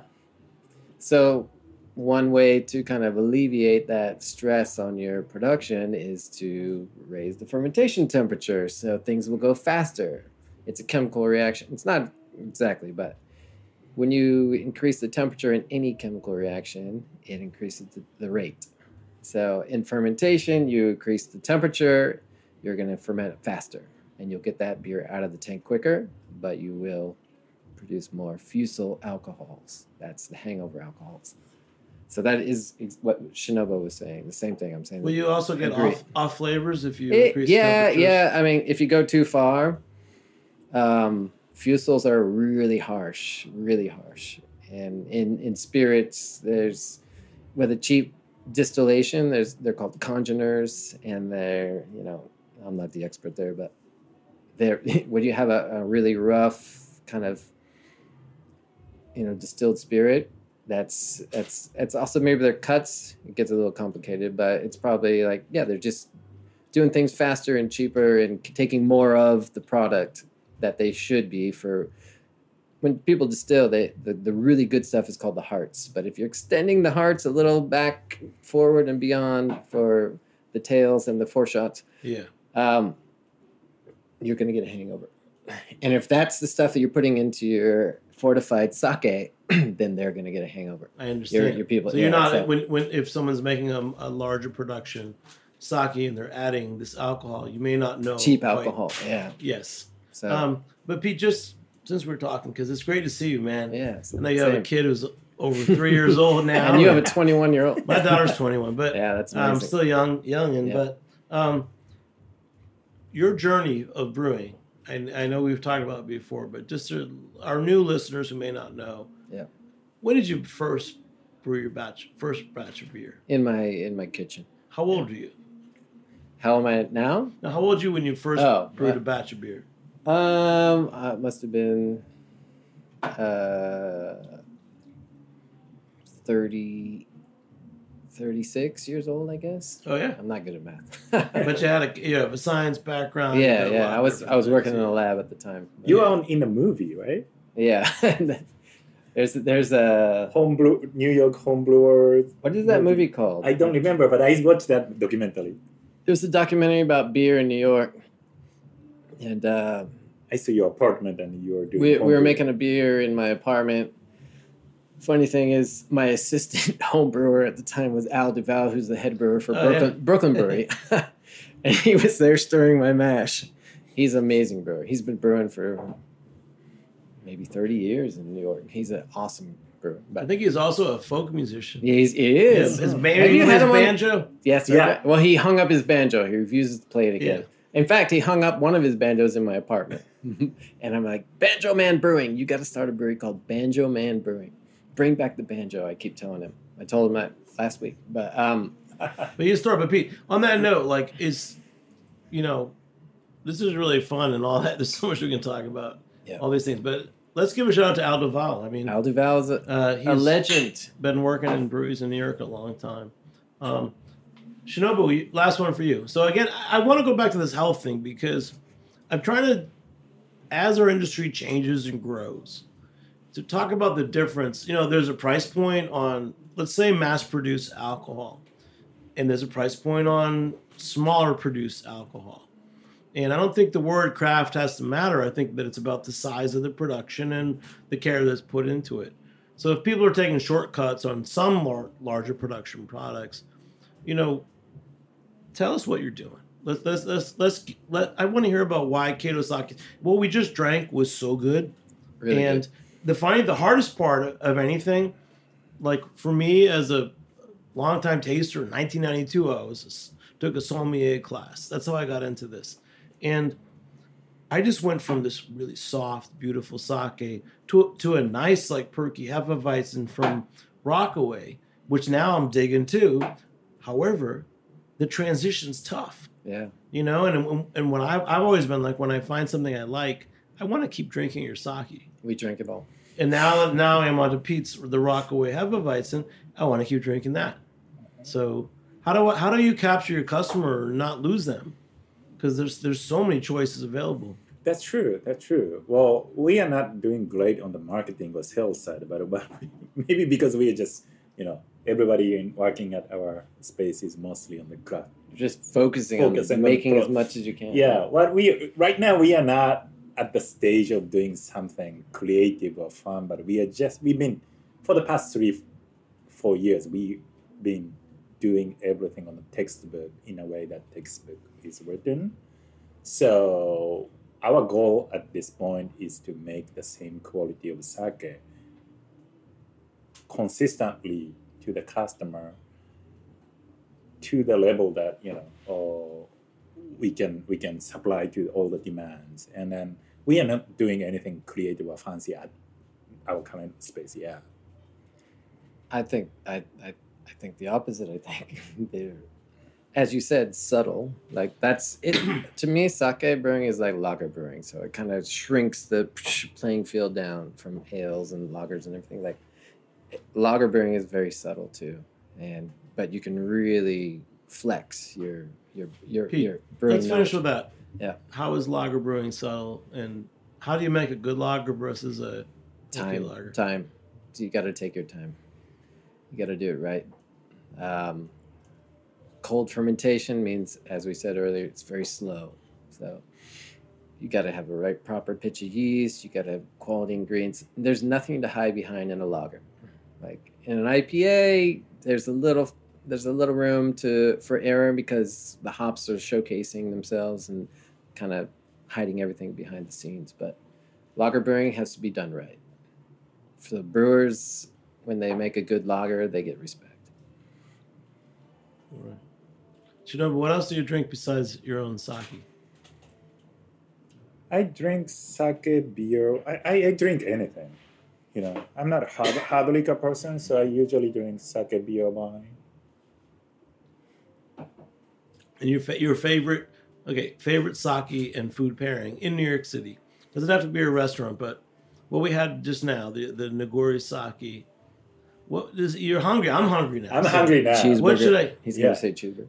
so one way to kind of alleviate that stress on your production is to raise the fermentation temperature so things will go faster. It's a chemical reaction. It's not exactly, but when you increase the temperature in any chemical reaction, it increases the, the rate. So in fermentation, you increase the temperature, you're going to ferment it faster, and you'll get that beer out of the tank quicker, but you will produce more fusel alcohols. That's the hangover alcohols. So that is what Shinobu was saying. The same thing I'm saying. Will you also get off, off flavors if you It- increase yeah, yeah. I mean, if you go too far, um, fusels are really harsh, really harsh. And in, in spirits, there's with a cheap distillation, there's they're called congeners, and they're you know I'm not the expert there, but they're when you have a, a really rough kind of you know distilled spirit that's that's it's also maybe their cuts it gets a little complicated but it's probably like yeah they're just doing things faster and cheaper and taking more of the product that they should be for when people distill, they the, the really good stuff is called the hearts. But if you're extending the hearts a little back, forward, and beyond for the tails and the foreshots Yeah. um, you're going to get a hangover. And if that's the stuff that you're putting into your fortified sake, then they're going to get a hangover. I understand. your people- So yeah, you're not so- when when if someone's making a, a larger production sake and they're adding this alcohol, you may not know Cheap quite- alcohol, yeah. Yes. So Um, but Pete, just since we're talking, because it's great to see you, man. yeah, I know you have a kid who's over three years old now. and you have a 21 year old. My daughter's 21, but yeah, that's I'm amazing. still young, young, and Yeah. but um, your journey of brewing. And I know we've talked about it before, but just to, our new listeners who may not know. Yeah. When did you first brew your batch, first batch of beer? in my in my kitchen. How old are you? How am I now? Now, how old were you when you first Oh, brewed uh, a batch of beer? Um, uh, it must have been uh 30 36 years old, I guess. Oh yeah, I'm not good at math. but you had a you have a science background. yeah, a yeah. I was I was working in a lab at the time. You Yeah. are in a movie, right? Yeah. there's there's a Homebrew, New York homebrewers. what is that Movie. movie called? I don't remember, but I watched that documentary. There's a documentary about beer in New York, and uh, I saw your apartment and you were doing. we, we were making a beer in my apartment. Funny thing is, my assistant home brewer at the time was Al Duval, who's the head brewer for Oh, Brooklyn, yeah. Brooklyn Brewery, and he was there stirring my mash. He's an amazing brewer. He's been brewing for maybe thirty years in New York. He's an awesome brewer. I think he's also a folk musician. yeah, he's, he is. His Have band, you his had him on- banjo. Yes. Yeah. Yeah. Well, he hung up his banjo. He refuses to play it again. In fact, he hung up one of his banjos in my apartment. and I'm like, Banjo Man Brewing, you got to start a brewery called Banjo Man Brewing. Bring back the banjo. I keep telling him. I told him that last week. But um, But you start, but Pete, on that note, like, is, you know, this is really fun and all that. There's so much we can talk about, Yeah. all these things. But let's give a shout out to Al Duval. I mean, Al Duval is a, uh, a legend. been working in breweries in New York a long time. Um, Shinobu, last one for you. So again, I, want to go back to this health thing because I'm trying to, as our industry changes and grows, to talk about the difference. You know, there's a price point on, let's say, mass-produced alcohol, and there's a price point on smaller produced alcohol. And I don't think the word craft has to matter. I think that it's about the size of the production and the care that's put into it. So if people are taking shortcuts on some lar- larger production products, you know, tell us what you're doing. Let's let's let's let's let. I want to hear about why Kato Sake. What we just drank was so good, Really and good. the funny, the hardest part of anything, like for me as a longtime taster, in 1992, I was took a sommelier class. That's how I got into this, and I just went from this really soft, beautiful sake to to a nice, like perky Hefeweizen from Rockaway, which now I'm digging too. However, the transition's tough, Yeah. you know. And and when I I've always been like when I find something I like, I want to keep drinking your sake. We drink it all. And now now I'm on to Pete's the Rockaway Hefeweizen. I want to keep drinking that. So how do I, how do you capture your customer or not lose them? Because there's there's so many choices available. That's true. That's true. Well, we are not doing great on the marketing or sales side, but, but maybe because we are just, you know, everybody in working at our space is mostly on the craft. Just focusing Focus on and making pro- as much as you can. Yeah. What we right now we are not at the stage of doing something creative or fun, but we are just we've been for the past three, four years we've been doing everything on the textbook in a way that textbook is written. So our goal at this point is to make the same quality of sake consistently to the customer to the level that you know oh, we can we can supply to all the demands and then we are not doing anything creative or fancy at our current space yeah I think I, I I think the opposite. I think they're, as you said, subtle. Like that's it. to me, sake brewing is like lager brewing. So it kind of shrinks the playing field down from ales and lagers and everything. Like lager brewing is very subtle too, and but you can really flex your your your Pete, your brewing. Let's finish with that. Yeah. How is lager brewing subtle, and how do you make a good lager versus a time. lager. Time. So you got to take your time. You got to do it right. Um, cold fermentation means, as we said earlier, it's very slow. So you got to have a right proper pitch of yeast. You got to have quality ingredients. There's nothing to hide behind in a lager. Like in an IPA, there's a little there's a little room to for error because the hops are showcasing themselves and kind of hiding everything behind the scenes. But lager brewing has to be done right. For the brewers, when they make a good lager, they get respect. Right. Shinobu, what else do you drink besides your own sake? I drink sake, beer. I, I, I drink anything. You know, I'm not a hard, hard liquor person, so I usually drink sake, beer, wine. And your fa- your favorite, okay, favorite sake and food pairing in New York City. Doesn't have to be a restaurant, but what we had just now, the the Nigori sake. What is you're hungry? I'm hungry now. I'm So hungry now. Cheeseburger. What should I- He's Yeah. gonna say cheeseburger.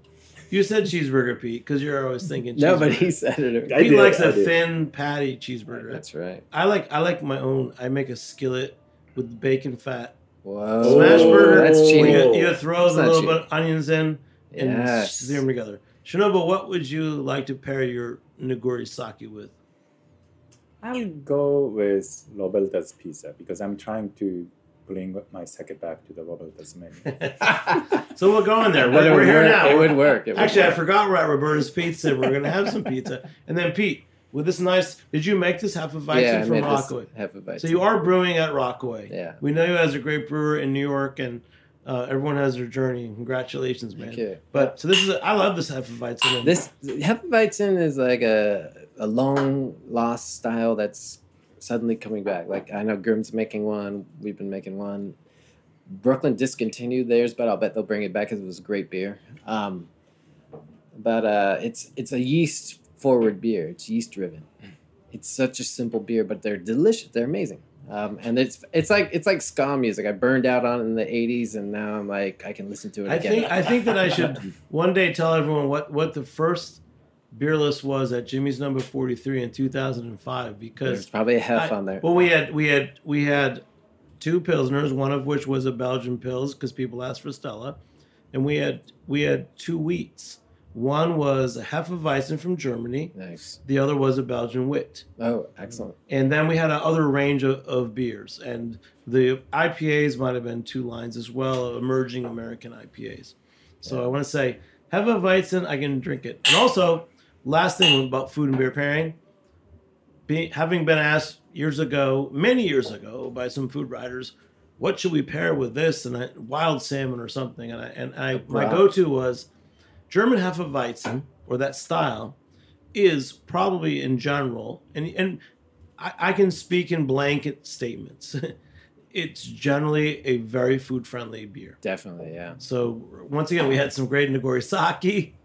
You said cheeseburger, Pete, because you're always thinking. No, but he said it. I He likes I a did. thin patty cheeseburger. That's right. I like I like my own. I make a skillet with bacon fat. Whoa. Smash burger. That's cheating. You, you throw That's a little cheating. bit of onions in and Yes. sear them together. Shinobu, what would you like to pair your Nigori sake with? I'll go with Roberta's pizza because I'm trying to bring my second back to the Roberta's menu. so we're going there. But We're, we're here work. now. It would work. It would Actually, I forgot we're at Roberta's Pizza. We're going to have some pizza. And then, Pete, with this nice, did you make this Hefeweizen yeah, from made Rockaway? half a bite. So you are brewing at Rockaway. Yeah. We know you as a great brewer in New York, and uh, everyone has their journey. Congratulations, man. Okay. But so this is, a, I love this Hefeweizen. and- This half of Hefeweizen is like a a long lost style that's suddenly coming back. Like I know Grimm's making one. We've been making one. Brooklyn discontinued theirs, but I'll bet they'll bring it back because it was a great beer. Um, but uh, it's it's a yeast forward beer. It's yeast driven. It's such a simple beer, but they're delicious. They're amazing. Um, and it's it's like it's like ska music. I burned out on it in the '80s, and now I'm like I can listen to it I again. think I think that I should one day tell everyone what what the first beer list was at Jimmy's number forty three in two thousand and five because There's probably a hef I- on there. Well, we had we had we had two pilsners, one of which was a Belgian pils because people asked for Stella, and we had we had two wheats. One was a Hefeweizen from Germany. nice. The other was a Belgian wit. Oh, excellent. And then we had a other range of, of beers. And the IPAs might have been two lines as well, emerging American IPAs. So I want to say, Hefeweizen, I can drink it. And also, last thing about food and beer pairing, be, having been asked years ago, many years ago, by some food writers, what should we pair with this? And I, wild salmon or something. And I, and I my go-to was German Hefeweizen, or that style, is probably in general, and and I, I can speak in blanket statements. it's generally a very food friendly beer. Definitely, yeah. So once again, we had some great Nigori sake,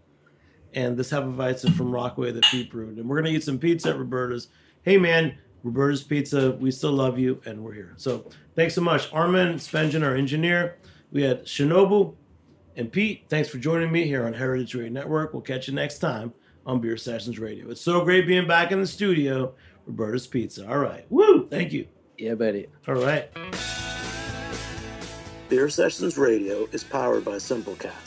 and this Hefeweizen from Rockaway that Pete brewed, and we're gonna eat some pizza at Roberta's. Hey man, Roberta's Pizza, we still love you, and we're here. So thanks so much, Armin Spengen, our engineer. We had Shinobu and Pete. Thanks for joining me here on Heritage Radio Network. We'll catch you next time on Beer Sessions Radio. It's so great being back in the studio. Roberta's Pizza. All right. Woo! Thank you. Yeah, buddy. All right. Beer Sessions Radio is powered by Simplecast.